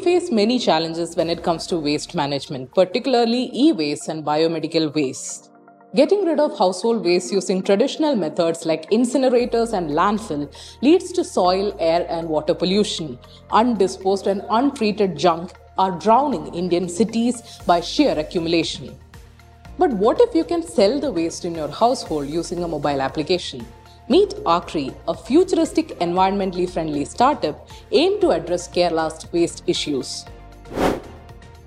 We face many challenges when it comes to waste management, particularly e waste and biomedical waste. Getting rid of household waste using traditional methods like incinerators and landfill leads to soil, air, and water pollution. Undisposed and untreated junk are drowning Indian cities by sheer accumulation. But what if you can sell the waste in your household using a mobile application? Meet Aakri, a futuristic, environmentally friendly startup aimed to address Kerala's waste issues.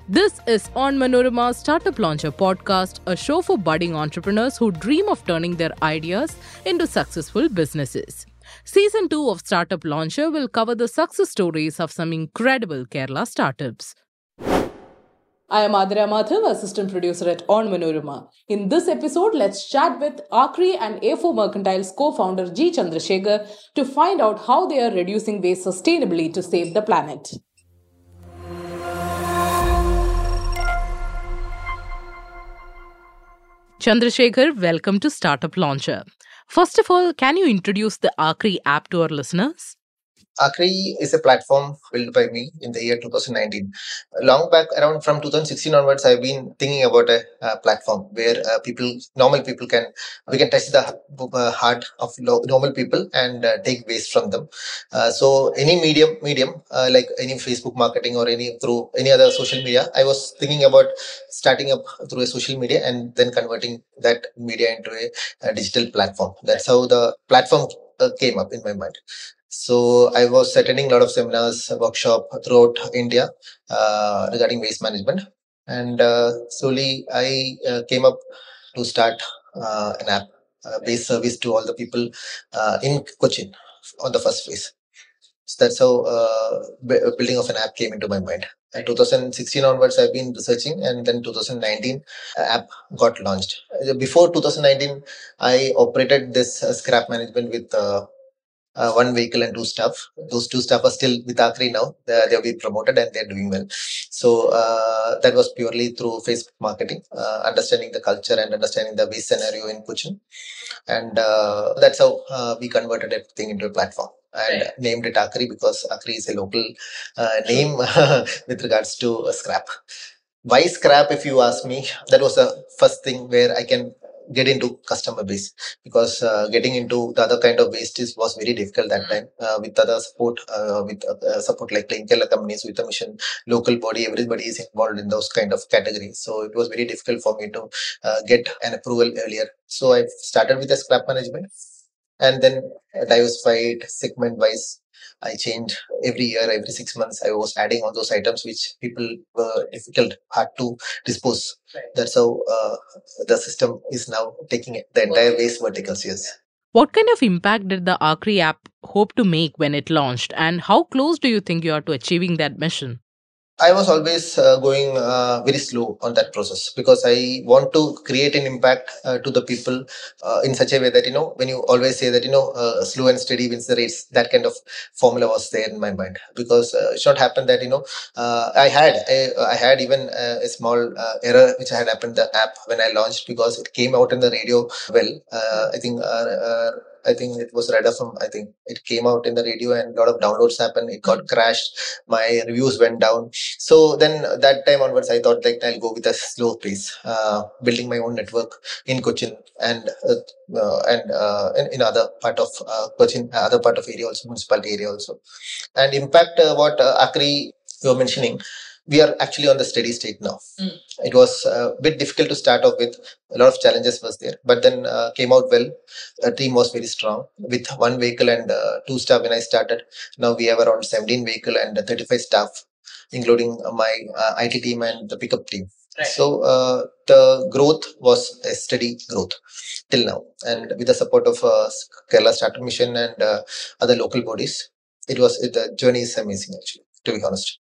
This is Onmanorama Startup Launcher podcast, a show for budding entrepreneurs who dream of turning their ideas into successful businesses. Season 2 of Startup Launcher will cover the success stories of some incredible Kerala startups. I am Adira Madhav, assistant producer at Onmanorama. In this episode, let's chat with Aakri and A4 Mercantile's co-founder G. Chandrashekhar to find out how they are reducing waste sustainably to save the planet. Chandrashekhar, welcome to Startup Launcher. First of all, can you introduce the Aakri app to our listeners? Aakri is a platform built by me in the year 2019. Long back, around from 2016 onwards, I've been thinking about a, a platform where uh, people, normal people, can we can touch the uh, heart of normal people and uh, take waste from them. Uh, so any medium, medium uh, like any Facebook marketing or any through any other social media, I was thinking about starting up through a social media and then converting that media into a, a digital platform. That's how the platform uh, came up in my mind. So I was attending a lot of seminars, workshop throughout India uh, regarding waste management, and uh, slowly I uh, came up to start uh, an app based service to all the people uh, in Cochin on the first phase. So that's how uh, building of an app came into my mind. In 2016 onwards, I've been researching, and then 2019 app got launched. Before 2019, I operated this scrap management with uh, one vehicle and two staff. Those two staff are still with Aakri now. They, have been promoted and they're doing well. So uh, that was purely through Facebook marketing, uh, understanding the culture and understanding the base scenario in Cochin. And uh, that's how uh, we converted everything into a platform and right. named it Aakri because Aakri is a local uh, name with regards to scrap. Why scrap, if you ask me? That was the first thing where I can get into customer base. Because uh, getting into the other kind of waste is, was very difficult that time uh, with other support uh, with uh, support like Kerala companies with a mission local body everybody is involved in those kind of categories. So it was very difficult for me to uh, get an approval earlier. So i started with a scrap management and then diversified segment wise I changed every year, every six months. I was adding all those items which people were difficult, hard to dispose. Right. That's how uh, the system is now taking the entire waste verticals. Yes. What kind of impact did the Aakri app hope to make when it launched, and how close do you think you are to achieving that mission? I was always uh, going uh, very slow on that process because I want to create an impact uh, to the people uh, in such a way that you know when you always say that you know uh, slow and steady wins the race that kind of formula was there in my mind because uh, it should happen that you know I had I, I had even a small error which had happened the app when I launched because it came out in the radio well. I think I think it was right from I think it came out in the radio and a lot of downloads happened. It got crashed. My reviews went down. So then that time onwards, I thought like I'll go with a slow pace, uh, building my own network in Cochin and uh, uh and uh, in, in, other part of uh, Cochin, other part of area also municipality area also. And impact uh, what Aakri you were mentioning we are actually on the steady state now. Mm. It was a bit difficult to start off with. A lot of challenges was there, but then uh, came out well. The team was very strong with one vehicle and uh, two staff when I started. Now we have around 17 vehicle and 35 staff, including my uh, IT team and the pickup team. Right. So uh, the growth was a steady growth till now, and with the support of uh, Kerala Startup Mission and uh, other local bodies, it was it, the journey is amazing actually. To be honest.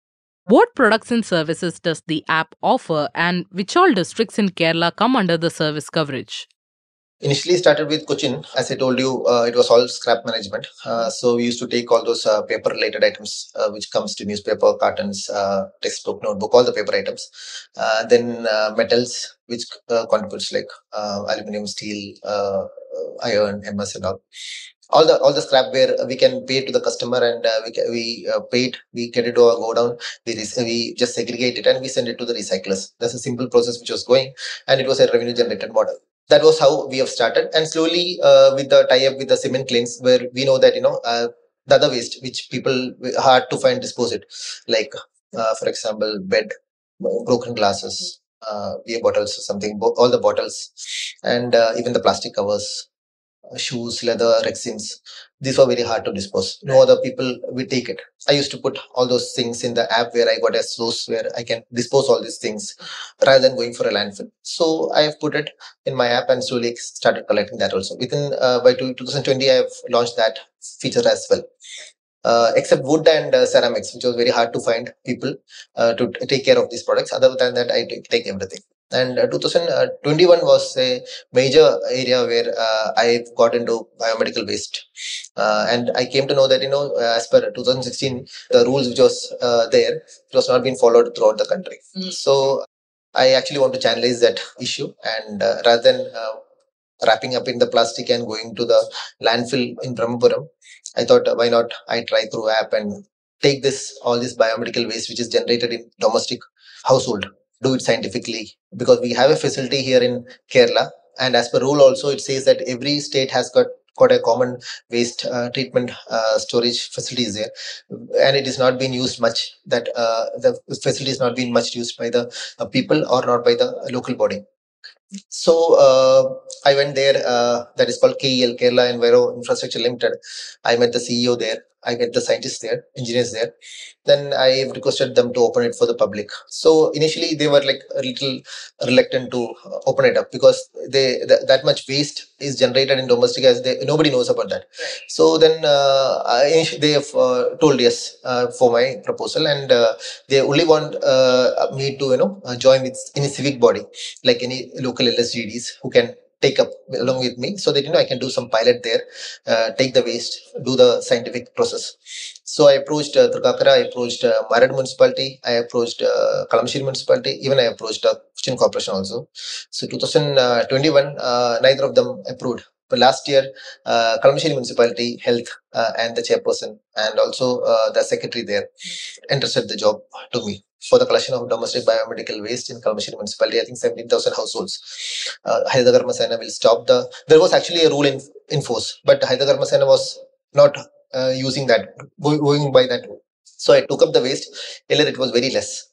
What products and services does the app offer, and which all districts in Kerala come under the service coverage? Initially started with Cochin. As I told you, uh, it was all scrap management. Uh, so we used to take all those uh, paper related items, uh, which comes to newspaper, cartons, uh, textbook, notebook, all the paper items. Uh, then metals, which contributes like aluminum, steel, iron, MS and all. All the all the scrap where we can pay to the customer and uh, we we uh, pay it we get it to a go down. We, we just segregate it and we send it to the recyclers. That's a simple process which was going and it was a revenue generated model. That was how we have started. And slowly uh, with the tie up with the cement lanes where we know that you know uh, the other waste which people hard to find dispose it. Like uh, for example bed broken glasses uh, beer bottles or something all the bottles and uh, even the plastic covers shoes, leather, resins. These were very hard to dispose. No other people will take it. I used to put all those things in the app where I got a source where I can dispose all these things rather than going for a landfill. So I have put it in my app and slowly started collecting that also. Within uh, by 2020, I have launched that feature as well. Uh, except wood and uh, ceramics, which was very hard to find people uh, to take care of these products. Other than that, I take everything and uh, 2021 was a major area where uh, i got into biomedical waste uh, and i came to know that you know as per 2016 the rules which was uh, there it was not being followed throughout the country mm. so i actually want to channelize that issue and uh, rather than uh, wrapping up in the plastic and going to the landfill in brahmapuram i thought why not i try through app and take this all this biomedical waste which is generated in domestic household do it scientifically because we have a facility here in Kerala. And as per rule, also it says that every state has got got a common waste uh, treatment uh, storage facilities there, and it is not being used much. That uh, the facility is not being much used by the uh, people or not by the local body. So uh, I went there. Uh, that is called KEL Kerala Enviro Infrastructure Limited. I met the CEO there. I get the scientists there, engineers there, then I have requested them to open it for the public. So initially they were like a little reluctant to uh, open it up because they th- that much waste is generated in domestic as they nobody knows about that. So then uh, I, they have uh, told yes uh, for my proposal, and uh, they only want uh, me to you know join with any civic body like any local LSGDs who can take up along with me so that you know I can do some pilot there, uh, take the waste, do the scientific process. So I approached uh, I approached uh, Marad municipality, I approached uh, Kalamassery municipality, even I approached uh, Cochin corporation also. So 2021, uh, neither of them approved. But last year, uh, Kalamassery municipality health uh, and the chairperson and also uh, the secretary there entrusted the job to me for the collection of domestic biomedical waste in Kalamassery municipality. I think 17,000 households. Uh, Haritha will stop the. There was actually a rule in, in force, but Haritha was not uh, using that, going by that rule. So I took up the waste. Earlier it was very less.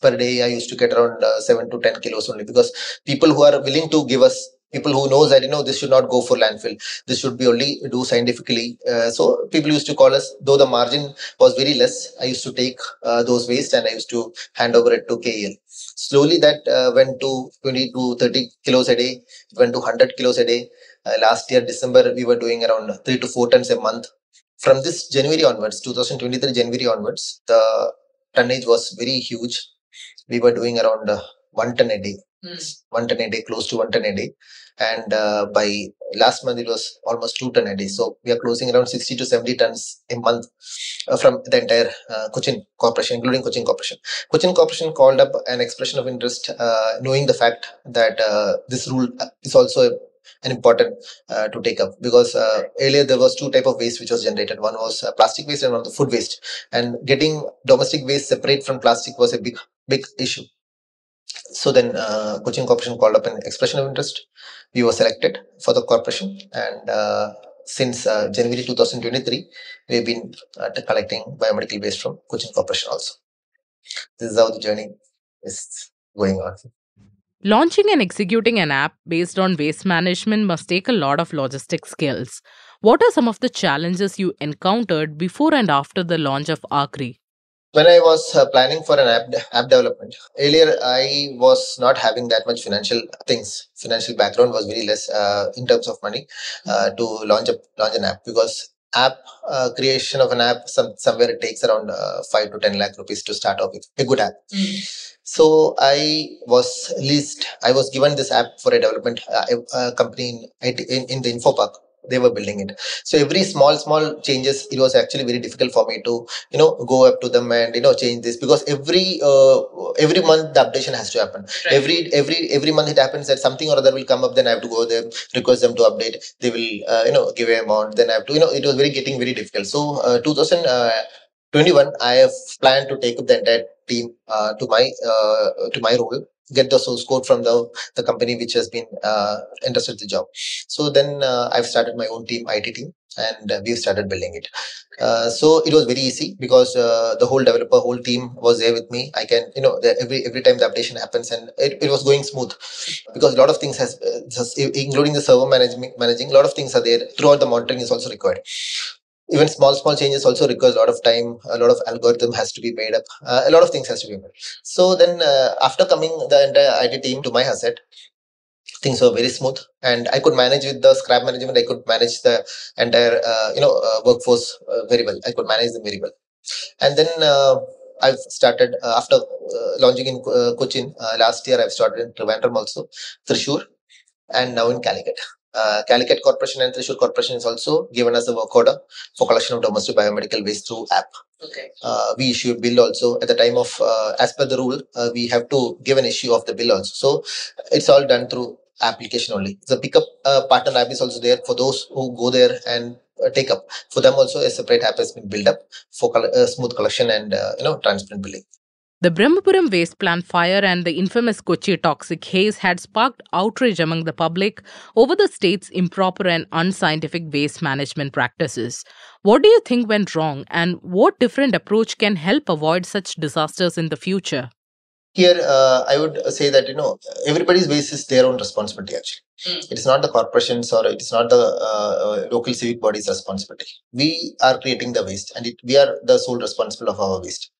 Per day, I used to get around uh, 7 to 10 kilos only because people who are willing to give us people who knows that you know this should not go for landfill. This should be only do scientifically. Uh, so people used to call us though the margin was very less i used to take uh, those waste and i used to hand over it to kel slowly that uh, went to 20 to 30 kilos a day it went to 100 kilos a day. Uh, last year december we were doing around 3 to 4 tons a month. From this january onwards 2023 january onwards the tonnage was very huge. We were doing around uh, 1 ton a day mm. 1 ton a day close to 1 ton a day and uh, by last month it was almost two ton a day. So we are closing around 60 to 70 tons a month uh, from the entire uh, Cochin Corporation, including Cochin Corporation. Cochin Corporation called up an expression of interest, uh, knowing the fact that uh, this rule is also an important uh, to take up because uh, earlier there was two type of waste which was generated one was uh, plastic waste and one the food waste and getting domestic waste separate from plastic was a big big issue so then uh, Cochin Corporation called up an expression of interest. We were selected for the corporation and uh, since uh, January 2023, we've been uh, collecting biomedical waste from Cochin Corporation also. This is how the journey is going on. Launching and executing an app based on waste management must take a lot of logistic skills. What are some of the challenges you encountered before and after the launch of Aakri? When I was uh, planning for an app app development earlier, I was not having that much financial things. Financial background was very less uh, in terms of money uh, to launch a launch an app because app uh, creation of an app some, somewhere it takes around uh, 5 to 10 lakh rupees to start off with a good app mm. so i was leased i was given this app for a development uh, company in, in, in the Infopark they were building it. So every small small changes it was actually very difficult for me to you know go up to them and you know change this because every uh, every month the updation has to happen. Right. every every every month it happens that something or other will come up then i have to go there request them to update. They will uh, you know give an amount then i have to you know it was very getting very difficult. So uh, 2021 i have planned to take up the entire team uh, to my uh, to my role get the source code from the the company which has been uh, interested in the job. So then uh, i've started my own team it team and uh, we've started building it. Uh, so it was very easy because uh, the whole developer whole team was there with me. I can you know the, every every time the updation happens and it, it was going smooth because a lot of things has uh, including the server managing managing a lot of things are there. Throughout the monitoring is also required even small small changes also requires a lot of time. A lot of algorithm has to be made up. Uh, a lot of things has to be made so then uh, after coming the entire it team to my asset things were very smooth. And i could manage with the scrap management. I could manage the entire uh, you know uh, workforce uh, very well. I could manage them very well. And then uh, I've started after launching in Cochin last year. I've started in Trivandrum also, Thrissur, and now in Calicut uh, Calicut Corporation and Thrissur Corporation is also given us a work order for collection of domestic biomedical waste through app. Okay. Uh, we issue a bill also at the time of, uh, as per the rule, uh, we have to give an issue of the bill also. So it's all done through application only. The pickup uh, partner app is also there for those who go there and uh, take up. For them also a separate app has been built up for smooth collection and you know transparent billing. The Brahmapuram waste plant fire and the infamous Kochi toxic haze had sparked outrage among the public over the state's improper and unscientific waste management practices. What do you think went wrong, and what different approach can help avoid such disasters in the future? Here, uh, I would say that you know everybody's waste is their own responsibility. Actually, mm. it is not the corporations or it is not the uh, local civic bodies' responsibility. We are creating the waste, and it, we are the sole responsible of our waste.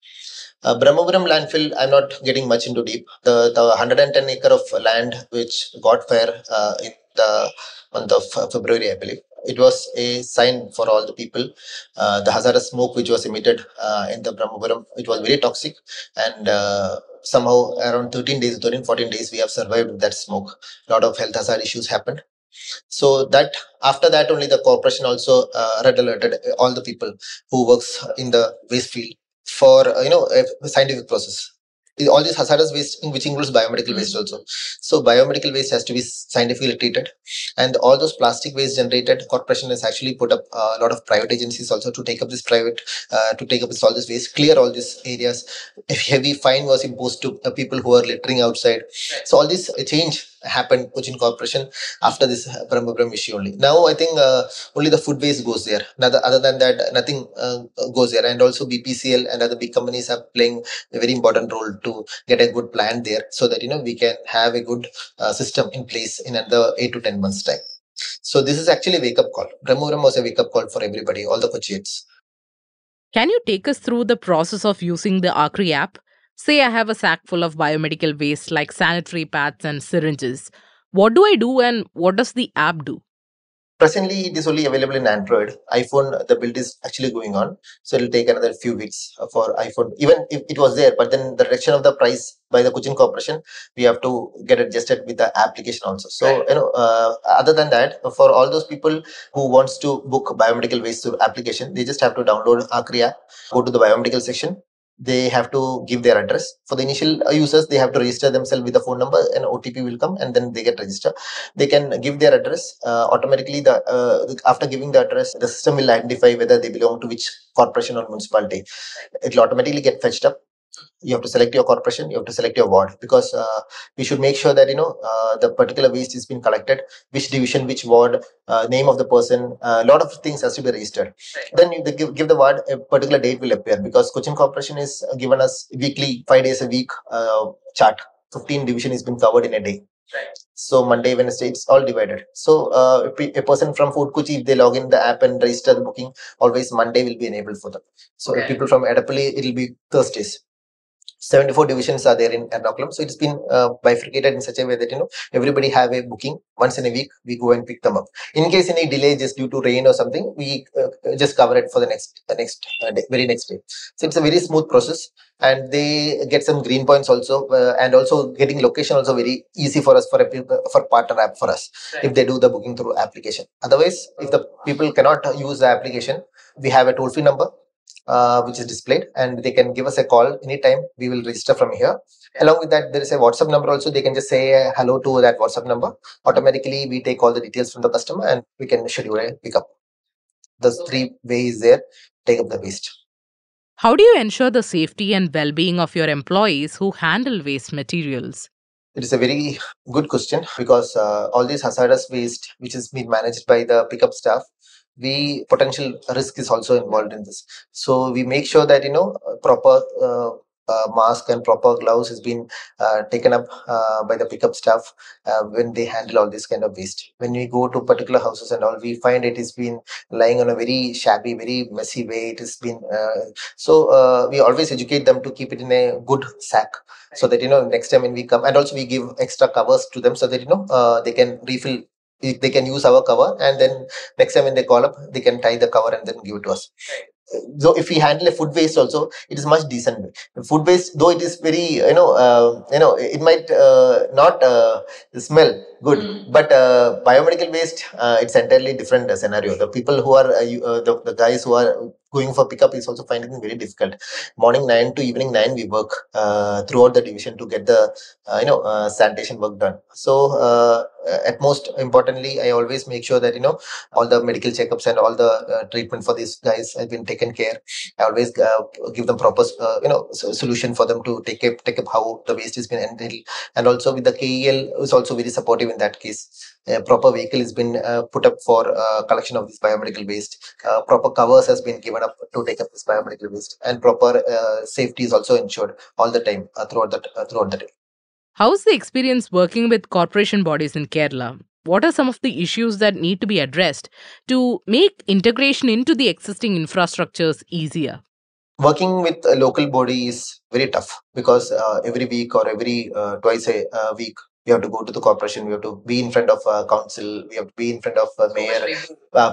Uh, Brahmapuram landfill, I'm not getting much into deep. The, the 110 acre of land which got fire uh, in the month of February, I believe. It was a sign for all the people. Uh, the hazardous smoke which was emitted uh, in the Brahmapuram, it was very toxic and uh, somehow around 13 days, 13, 14 days, we have survived that smoke. A lot of health hazard issues happened. So that after that only the corporation also uh, red alerted all the people who works in the waste field for uh, you know a scientific process. All these hazardous waste which includes biomedical waste also. So biomedical waste has to be scientifically treated. And all those plastic waste generated corporation has actually put up a lot of private agencies also to take up this private uh, to take up this all this waste clear all these areas. A heavy fine was imposed to people who are littering outside. So all this change happened Cochin Corporation after this Brahmapuram issue only. Now I think uh, only the food waste goes there. Other, than that, nothing uh, goes there. And also BPCL and other big companies are playing a very important role to get a good plan there so that you know we can have a good uh, system in place in another eight to ten months time. So this is actually a wake up call. Brahmapuram was a wake up call for everybody, all the Kochians. Can you take us through the process of using the Aakri app? Say I have a sack full of biomedical waste like sanitary pads and syringes. What do I do and what does the app do? Presently, it is only available in Android. iPhone, the build is actually going on. So it'll take another few weeks for iPhone. Even if it was there, but then the reduction of the price by the Cochin Corporation, we have to get adjusted with the application also. So, right. you know, uh, other than that, for all those people who wants to book biomedical waste through application, they just have to download Aakri app, go to the biomedical section, they have to give their address. For the initial users they have to register themselves with a phone number and otp will come and then they get registered. They can give their address uh, automatically the uh, after giving the address the system will identify whether they belong to which corporation or municipality. It will automatically get fetched up you have to select your corporation you have to select your ward because uh, we should make sure that you know uh, the particular waste is being collected which division which ward uh, name of the person a uh, lot of things has to be registered right. then you give, give the ward a particular date will appear because cochin corporation is given us weekly five days a week uh, chart 15 division is been covered in a day Right. So Monday, Wednesday, it's all divided. So uh, a person from Fort Kochi, if they log in the app and register the booking, always Monday will be enabled for them. So okay. people from Edappally, it'll be Thursdays. 74 divisions are there in Ernakulam. So it's been uh, bifurcated in such a way that, you know, everybody have a booking once in a week, we go and pick them up. In case any delay just due to rain or something, we uh, just cover it for the next, uh, next, uh, day, very next day. So it's a very smooth process and they get some green points also uh, and also getting location also very easy for us for a for partner app for us right. if they do the booking through application otherwise if the people cannot use the application we have a toll free number uh, which is displayed and they can give us a call anytime. We will register from here. Along with that there is a whatsapp number also. They can just say hello to that whatsapp number. Automatically we take all the details from the customer and we can schedule a pickup. The three ways there. Take up the waste. How do you ensure the safety and well-being of your employees who handle waste materials? It is a very good question because uh, all these hazardous waste which is being managed by the pickup staff we potential risk is also involved in this so we make sure that you know proper uh, uh, mask and proper gloves has been uh, taken up uh, by the pickup staff uh, when they handle all this kind of waste. When we go to particular houses and all, we find it has been lying on a very shabby, very messy way. It has been uh, so uh, we always educate them to keep it in a good sack so that you know next time when we come and also we give extra covers to them so that you know they can refill they can use our cover and then next time when they call up they can tie the cover and then give it to us so if we handle a food waste also it is much decent food waste though it is very you know uh, you know it might uh, not uh, smell good mm. but uh, biomedical waste uh, it's entirely different scenario the people who are uh, the, the guys who are going for pickup is also finding it very difficult. Morning 9 to evening 9, we work uh, throughout the division to get the, uh, you know, uh, sanitation work done. So, uh, at most importantly, I always make sure that, you know, all the medical checkups and all the uh, treatment for these guys have been taken care. I always uh, give them proper, you know, solution for them to take up, take up how the waste has been handled. And also with the KEL is also very supportive in that case a proper vehicle has been uh, put up for uh, collection of this biomedical waste uh, proper covers has been given up to take up this biomedical waste and proper uh, safety is also ensured all the time uh, throughout the uh, throughout the day how's the experience working with corporation bodies in kerala? What are some of the issues that need to be addressed to make integration into the existing infrastructures easier? Working with a local body is very tough because uh, every week or every uh, twice a uh, week we have to go to the corporation we have to be in front of uh, council we have to be in front of uh, mayor uh,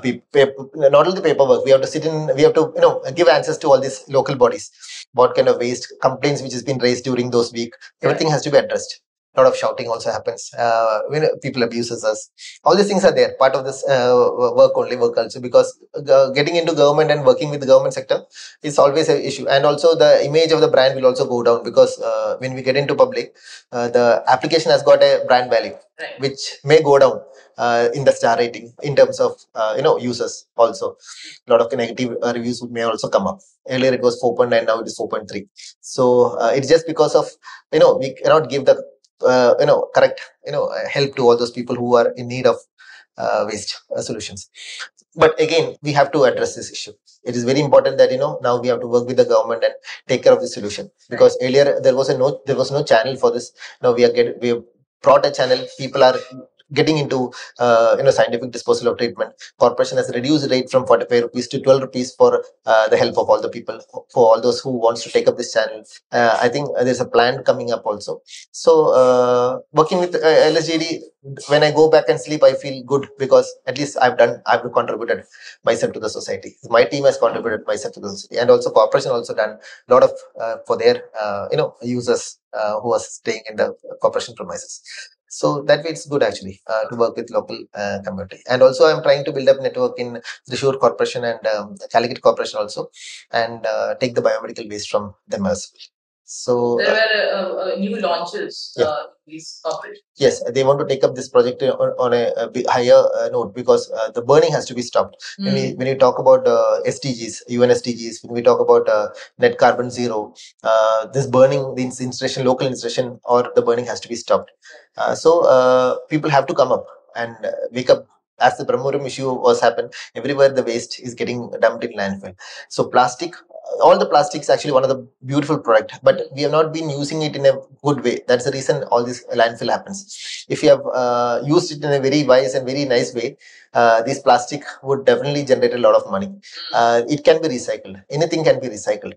not only the paperwork we have to sit in we have to you know give answers to all these local bodies what kind of waste complaints which has been raised during those week everything has to be addressed a lot of shouting also happens. Uh, when people abuses us. All these things are there part of this uh, work only work culture because uh, getting into government and working with the government sector is always an issue. And also the image of the brand will also go down because uh, when we get into public uh, the application has got a brand value right. which may go down uh, in the star rating in terms of uh, you know users also. A lot of negative uh, reviews may also come up. Earlier it was 4.9 now it is 4.3 so uh, it's just because of you know we cannot give the uh, you know correct you know help to all those people who are in need of uh, waste uh, solutions. But again we have to address this issue. It is very important that you know now we have to work with the government and take care of the solution. Because earlier there was a no there was no channel for this. Now we are getting we have brought a channel. People are getting into uh, you know scientific disposal of treatment. Corporation has reduced rate from 45 rupees to 12 rupees for uh, the help of all the people for all those who wants to take up this channel. Uh, i think there's a plan coming up also. So uh, working with uh, LSGD when i go back and sleep i feel good because at least i've done i've contributed myself to the society. My team has contributed myself to the society. And also corporation also done a lot of uh, for their you know users who are staying in the corporation premises so that way it's good actually uh, to work with local uh, community. And also I'm trying to build up network in Thrissur Corporation and um, Calicut Corporation also and uh, take the biomedical waste from them as well. So there were uh, uh, new launches. Yeah. Uh, yes, they want to take up this project on, on a, a, higher uh, note because uh, the burning has to be stopped. Mm. When we when you talk about uh, SDGs, UN SDGs, when we talk about net carbon zero, this burning, the installation, local installation, or the burning has to be stopped. so people have to come up and wake up as the Brahmapuram issue was happened, everywhere the waste is getting dumped in landfill. So plastic all the plastics actually one of the beautiful product but we have not been using it in a good way. That's the reason all this landfill happens. If you have uh, used it in a very wise and very nice way uh, this plastic would definitely generate a lot of money. Uh, it can be recycled. Anything can be recycled.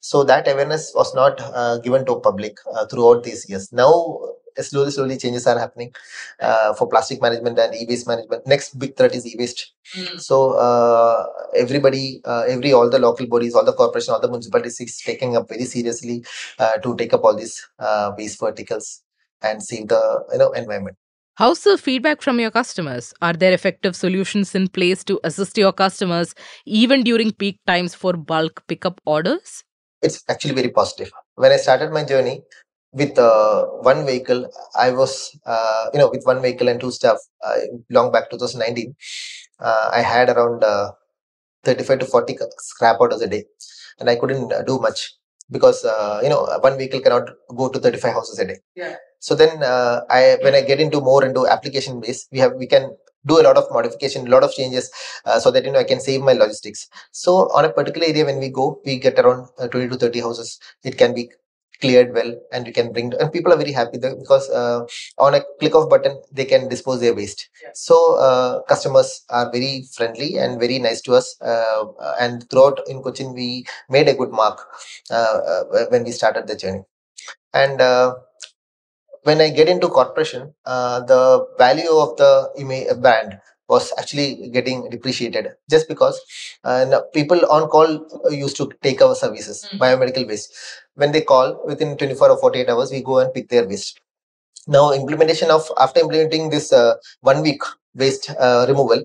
So that awareness was not uh, given to public uh, throughout these years. Now slowly slowly changes are happening uh, for plastic management and e-waste management next big threat is e-waste mm. so uh, everybody uh, every all the local bodies all the corporation all the municipalities is taking up very seriously uh, to take up all these uh, waste verticals and save the you know environment How's the feedback from your customers? Are there effective solutions in place to assist your customers even during peak times for bulk pickup orders? It's actually very positive. When I started my journey, with uh, one vehicle i was uh, you know with one vehicle and two staff uh, long back 2019 uh, i had around uh, 35 to 40 scrap orders a day. And i couldn't uh, do much because you know one vehicle cannot go to 35 houses a day. Yeah. So then i when i get into more into application base we have we can do a lot of modification a lot of changes so that you know i can save my logistics. So on a particular area when we go we get around 20 to 30 houses. It can be cleared well and you can bring and people are very happy because uh, on a click of button they can dispose their waste yeah. so uh, customers are very friendly and very nice to us uh, and throughout in cochin we made a good mark uh, uh, when we started the journey and uh, when i get into corporation the value of the image brand was actually getting depreciated just because uh, people on call used to take our services mm-hmm. biomedical waste when they call within 24 or 48 hours we go and pick their waste now implementation of after implementing this uh, one week waste uh, removal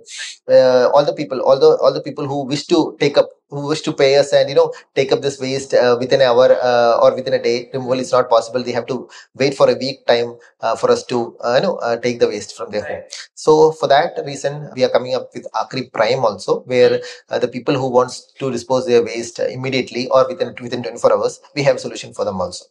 uh, all the people all the all the people who wish to take up who wish to pay us and you know take up this waste uh, within an hour uh, or within a day removal is not possible. They have to wait for a week time uh, for us to uh, you know uh, take the waste from their home. So for that reason we are coming up with Aakri Prime also where uh, the people who wants to dispose their waste immediately or within within 24 hours we have a solution for them also.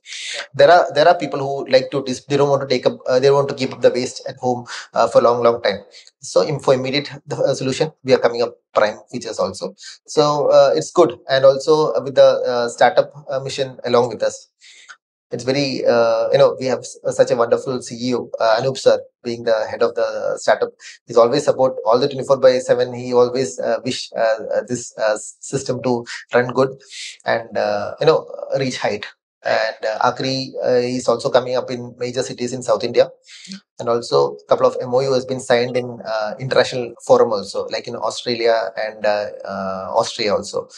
There are there are people who like to dis- they don't want to take up they don't want to keep up the waste at home for a long long time so for immediate the, solution we are coming up prime features also. So uh, it's good. And also with the uh, startup uh, mission along with us. It's very uh, you know we have such a wonderful ceo uh, anup sir being the head of the startup. He's always support all the 24 by 7 he always uh, wish this system to run good and you know reach height and uh, uh, is also coming up in major cities in South India, and also a couple of MOU has been signed in uh, international forum also, like in Australia and uh, uh, Austria also.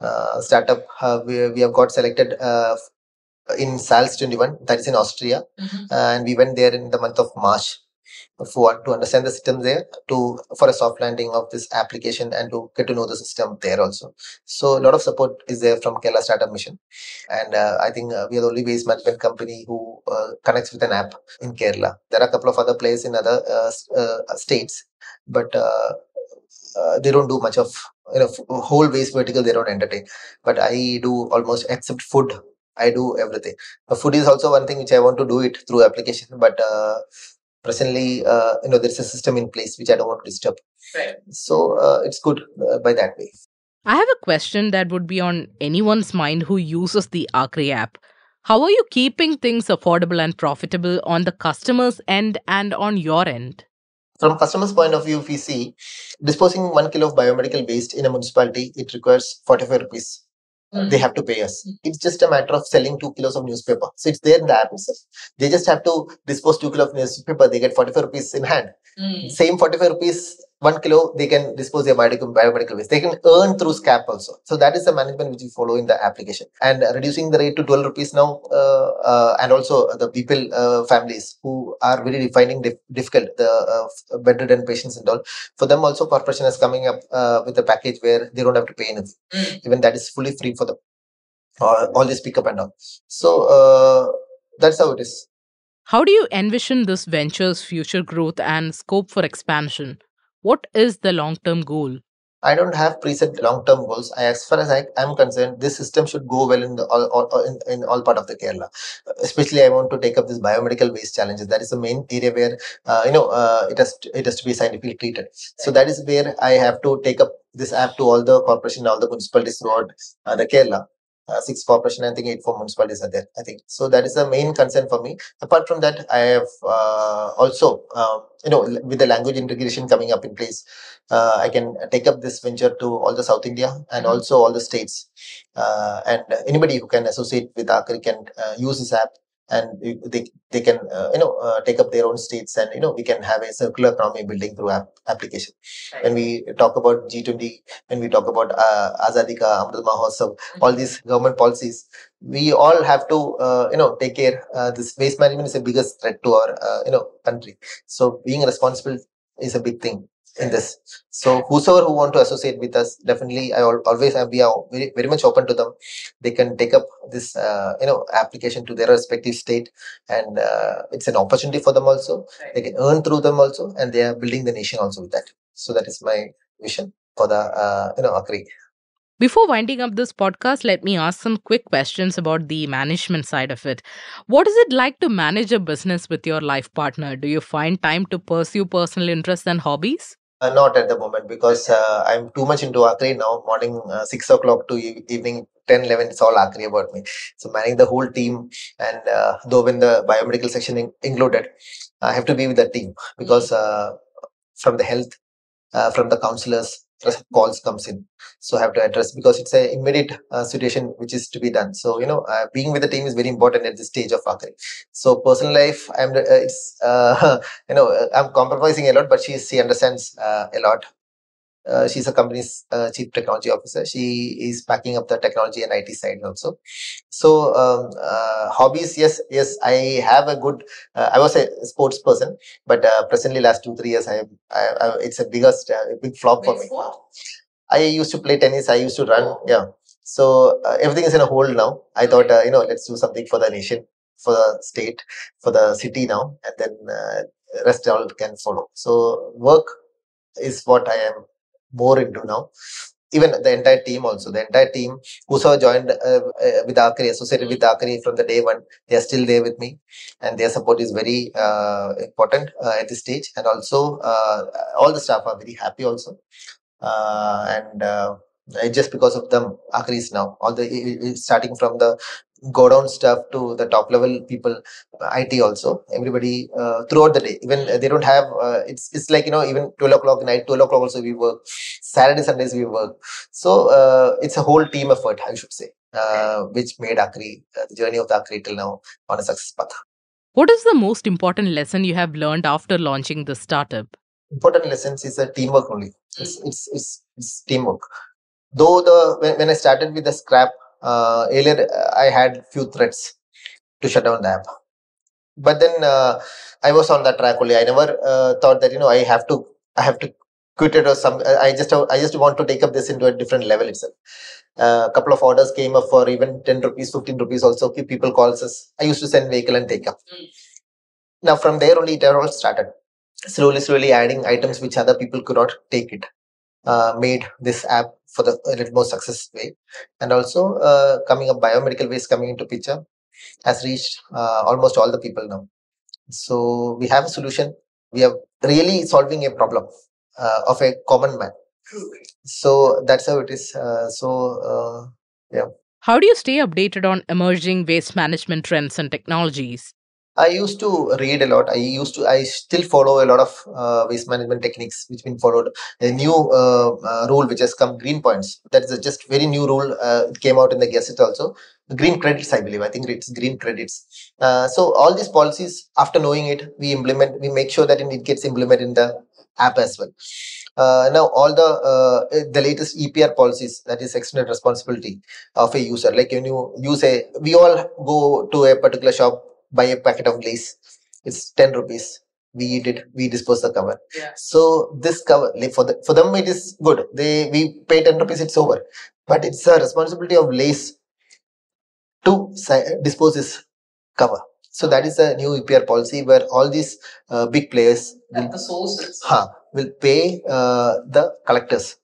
Uh, startup we, we have got selected in SALS 21 that is in Austria, mm-hmm. and we went there in the month of March for to understand the system there to for a soft landing of this application and to get to know the system there also. So a lot of support is there from kerala startup mission. And uh, i think uh, we are the only waste management company who uh, connects with an app in kerala. There are a couple of other players in other uh, uh, states but uh, they don't do much of you know whole waste vertical they don't entertain. But i do almost except food. I do everything. food is also one thing which I want to do it through application, but uh, presently uh, you know there's a system in place which i don't want to disturb right. so uh, it's good uh, by that way i have a question that would be on anyone's mind who uses the Aakri app how are you keeping things affordable and profitable on the customer's end and on your end from customer's point of view if we see disposing one kilo of biomedical waste in a municipality it requires 45 rupees. They have to pay us. It's just a matter of selling two kilos of newspaper. So it's there in the app itself. They just have to dispose two kilos of newspaper. They get 45 rupees in hand. Mm. Same 45 rupees one kilo they can dispose their biomedical, biomedical waste. They can earn through scap also. So that is the management which we follow in the application. And reducing the rate to 12 rupees now uh, uh, and also the people uh, families who are really finding dif- difficult the uh, bedridden patients and all. For them also corporation is coming up uh, with a package where they don't have to pay anything. Mm. even that is fully free for them. All this pick up and all. so uh, that's how it is. How do you envision this venture's future growth and scope for expansion? What is the long term goal? I don't have preset long-term goals. I, as far as I am concerned, this system should go well in the all, all in, in all part of the Kerala. Especially, I want to take up this biomedical waste challenges. That is the main area where uh, you know uh, it has to, it has to be scientifically treated. So that is where I have to take up this app to all the corporation, all the municipalities throughout uh, the Kerala uh, six corporation, I think eight for municipalities are there. I think so. That is the main concern for me. Apart from that, I have uh, also, um, you know, with the language integration coming up in place, uh, I can take up this venture to all the South India and mm-hmm. also all the states. Uh, and anybody who can associate with Aakri can uh, use this app and they, they can uh, you know uh, take up their own states and you know we can have a circular economy building through app application right. when we talk about g20 when we talk about uh, azadi ka amrit mahotsav mm-hmm. all these government policies we all have to uh, you know take care uh, this waste management is the biggest threat to our uh, you know country so being responsible is a big thing in this. So whosoever who want to associate with us, definitely I always be very, very much open to them. They can take up this uh, you know application to their respective state, and uh, it's an opportunity for them also. They can earn through them also, and they are building the nation also with that. So that is my vision for the uh, you know Aakri. Before winding up this podcast, let me ask some quick questions about the management side of it. What is it like to manage a business with your life partner? Do you find time to pursue personal interests and hobbies? Uh, not at the moment because uh, I'm too much into Aakri now. Morning uh, 6 o'clock to e- evening 10, 11, it's all Aakri about me. So managing the whole team and uh, though when the biomedical section in- included, I have to be with the team because uh, from the health, uh, from the counselors, calls comes in. So i have to address because it's a immediate uh, situation which is to be done. So you know uh, being with the team is very important at this stage of Aakri. so personal life i'm uh, it's uh, you know uh, i'm compromising a lot but she she understands uh, a lot uh, she's a company's uh, chief technology officer. She is backing up the technology and IT side also. So um, uh, hobbies, yes, yes, I have a good. Uh, I was a sports person, but uh, presently last two three years, I, I, I it's a biggest uh, big flop for me. I used to play tennis. I used to run. Yeah. So everything is in a hold now. I thought, you know, let's do something for the nation, for the state, for the city now, and then rest all can follow. So work is what I am more into now. Even the entire team also. The entire team whoso joined uh, uh, with Aakri, associated with Aakri from the day one, they are still there with me, and their support is very uh, important uh, at this stage. And also, uh, all the staff are very happy also, uh, and just because of them, Aakri is now. All the starting from the go down stuff to the top level people it also everybody uh, throughout the day. Even they don't have uh, it's it's like you know even 12 o'clock night 12 o'clock also we work. Saturday sundays we work. So uh, it's a whole team effort i should say uh, which made Aakri uh, the journey of the Aakri till now on a success path. What is the most important lesson you have learned after launching the startup? Important lessons is a teamwork only. It's, it's, it's, it's teamwork. Though the when, when i started with the scrap uh, earlier I had few threats to shut down the app, but then uh, I was on that track only. I never uh, thought that you know I have to I have to quit it or some. I just I just want to take up this into a different level itself. A uh, couple of orders came up for even 10 rupees, 15 rupees also. People calls us. I used to send vehicle and take up. Mm. Now from there only it all started. Slowly, slowly adding items which other people could not take it. Uh, made this app for the a little more success way. And also uh, coming up biomedical waste coming into picture has reached uh, almost all the people now. So we have a solution. We are really solving a problem uh, of a common man. So that's how it is uh, so yeah. How do you stay updated on emerging waste management trends and technologies I used to read a lot. I used to, I still follow a lot of uh, waste management techniques which been followed. A new uh, uh, rule which has come, green points. That is a just very new rule. Uh, it came out in the Gazette also. Green credits, I believe. I think it's green credits. Uh, so all these policies, after knowing it, we implement. We make sure that it gets implemented in the app as well. Uh, now all the uh, the latest EPR policies that is extended responsibility of a user like when you use a we all go to a particular shop buy a packet of Lay's. It's 10 rupees. We eat it, we dispose the cover. Yeah. So this cover for the, for them it is good. They we pay 10 rupees, it's over. But it's a responsibility of Lay's to dispose this cover. So that is a new EPR policy where all these uh, big players will, the sources huh, will pay uh, the collectors.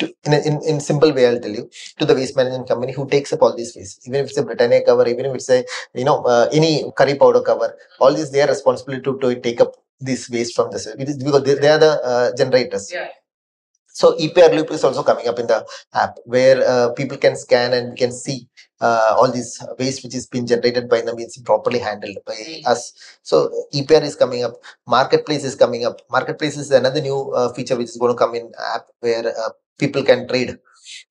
To, in, a, in in simple way, I'll tell you to the waste management company who takes up all these waste, even if it's a Britannia cover, even if it's a you know uh, any curry powder cover, all these they are responsible to, to take up this waste from this because they, they are the uh, generators. Yeah. So EPR loop is also coming up in the app where uh, people can scan and we can see uh, all this waste which is being generated by them is properly handled by us. So EPR is coming up. Marketplace is coming up. Marketplace is another new uh, feature which is going to come in app where uh, people can trade.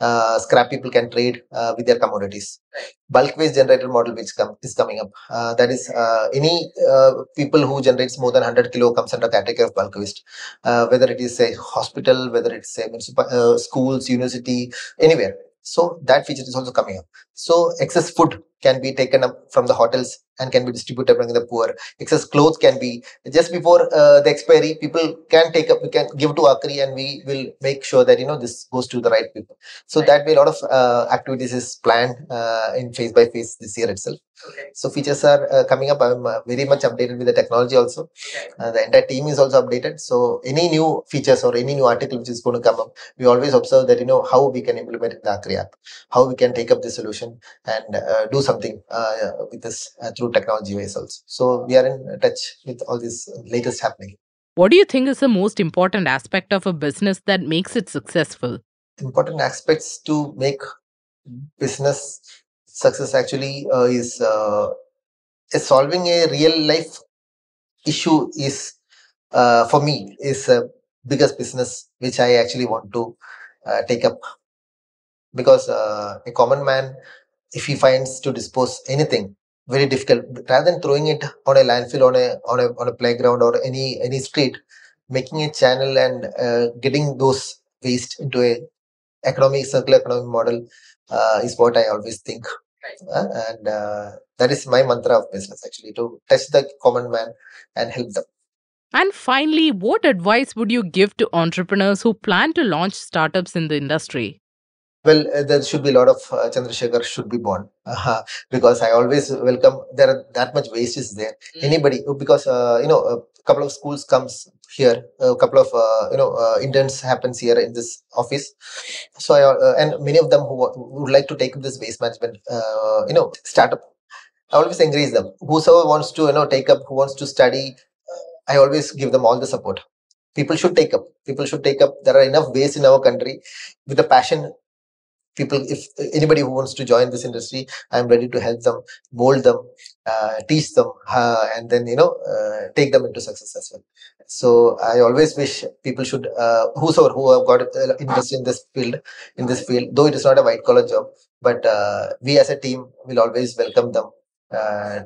Uh, scrap people can trade uh, with their commodities. Bulk waste generator model which come, is coming up. Uh, that is uh, any uh, people who generates more than 100 kilo comes under category of bulk waste. Uh, whether it is a hospital, whether it's a schools, university, anywhere. So that feature is also coming up. So excess food can be taken up from the hotels and can be distributed among the poor. Excess clothes can be just before uh, the expiry. People can take up. We can give to Aakri, and we will make sure that you know this goes to the right people. So that way, a lot of uh, activities is planned uh, in phase by phase this year itself. Okay. So features are uh, coming up. I'm uh, very much updated with the technology also. Okay. Uh, the entire team is also updated. So any new features or any new article which is going to come up, we always observe that you know how we can implement the Aakri app, how we can take up the solution and uh, do something uh, with this uh, through technology ways also. So we are in touch with all this latest happening. What do you think is the most important aspect of a business that makes it successful? Important aspects to make business success actually uh, is uh, is solving a real life issue is uh, for me is a biggest business which I actually want to uh, take up because uh, a common man if he finds to dispose anything very difficult. Rather than throwing it on a landfill on a on a on a playground or any any street making a channel and uh, getting those waste into a economic circular economic model uh, is what I always think. Uh, and uh, that is my mantra of business actually to touch the common man and help them. And finally, what advice would you give to entrepreneurs who plan to launch startups in the industry? Well uh, there should be a lot of uh, Chandrashekhar should be born. Uh, because i always welcome there are that much waste is there. Anybody because uh, you know a couple of schools comes here a couple of uh, you know uh, interns happens here in this office. So I, uh, and many of them who, who would like to take up this waste management uh, you know startup i always encourage them. Whosoever wants to you know take up who wants to study uh, i always give them all the support. People should take up. People should take up. There are enough waste in our country with a passion people if anybody who wants to join this industry i'm ready to help them mold them uh, teach them uh, and then you know uh, take them into success as well. So i always wish people should uh, whosoever who have got uh, interest in this field in this field though it is not a white collar job but uh, we as a team will always welcome them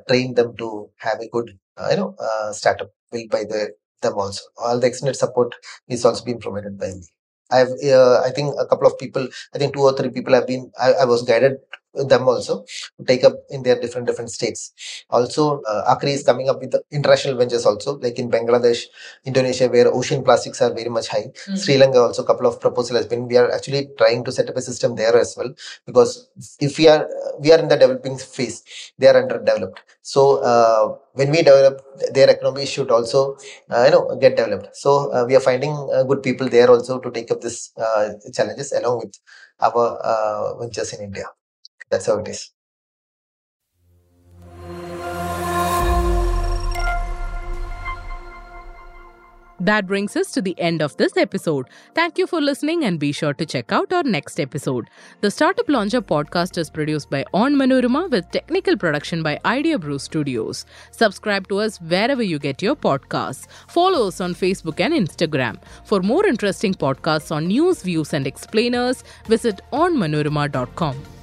train them to have a good you know startup built by the them also. All the extended support is also being provided by me I've, uh, I think a couple of people, I think two or three people have been, I, I was guided them also take up in their different, different states. Also, uh, Aakri is coming up with international ventures also, like in Bangladesh, Indonesia, where ocean plastics are very much high. Sri Lanka also, a couple of proposal has been, we are actually trying to set up a system there as well, because if we are, we are in the developing phase, they are underdeveloped. So, uh, when we develop, their economy should also uh, you know get developed so uh, we are finding uh, good people there also to take up this uh, challenges along with our uh, ventures in india that's how it is That brings us to the end of this episode. Thank you for listening and be sure to check out our next episode. The Startup Launcher podcast is produced by Onmanorama with technical production by IdeaBrew Studios. Subscribe to us wherever you get your podcasts. Follow us on Facebook and Instagram. For more interesting podcasts on news, views, and explainers, visit onmanorama.com.